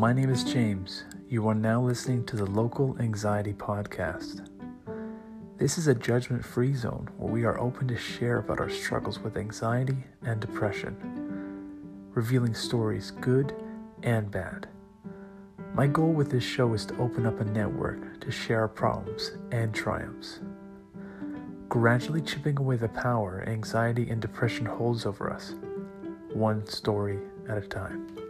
my name is James. You are now listening to the Local Anxiety Podcast. This is a judgment free zone where we are open to share about our struggles with anxiety and depression, revealing stories good and bad. My goal with this show is to open up a network to share our problems and triumphs. Gradually chipping away the power anxiety and depression holds over us, one story at a time.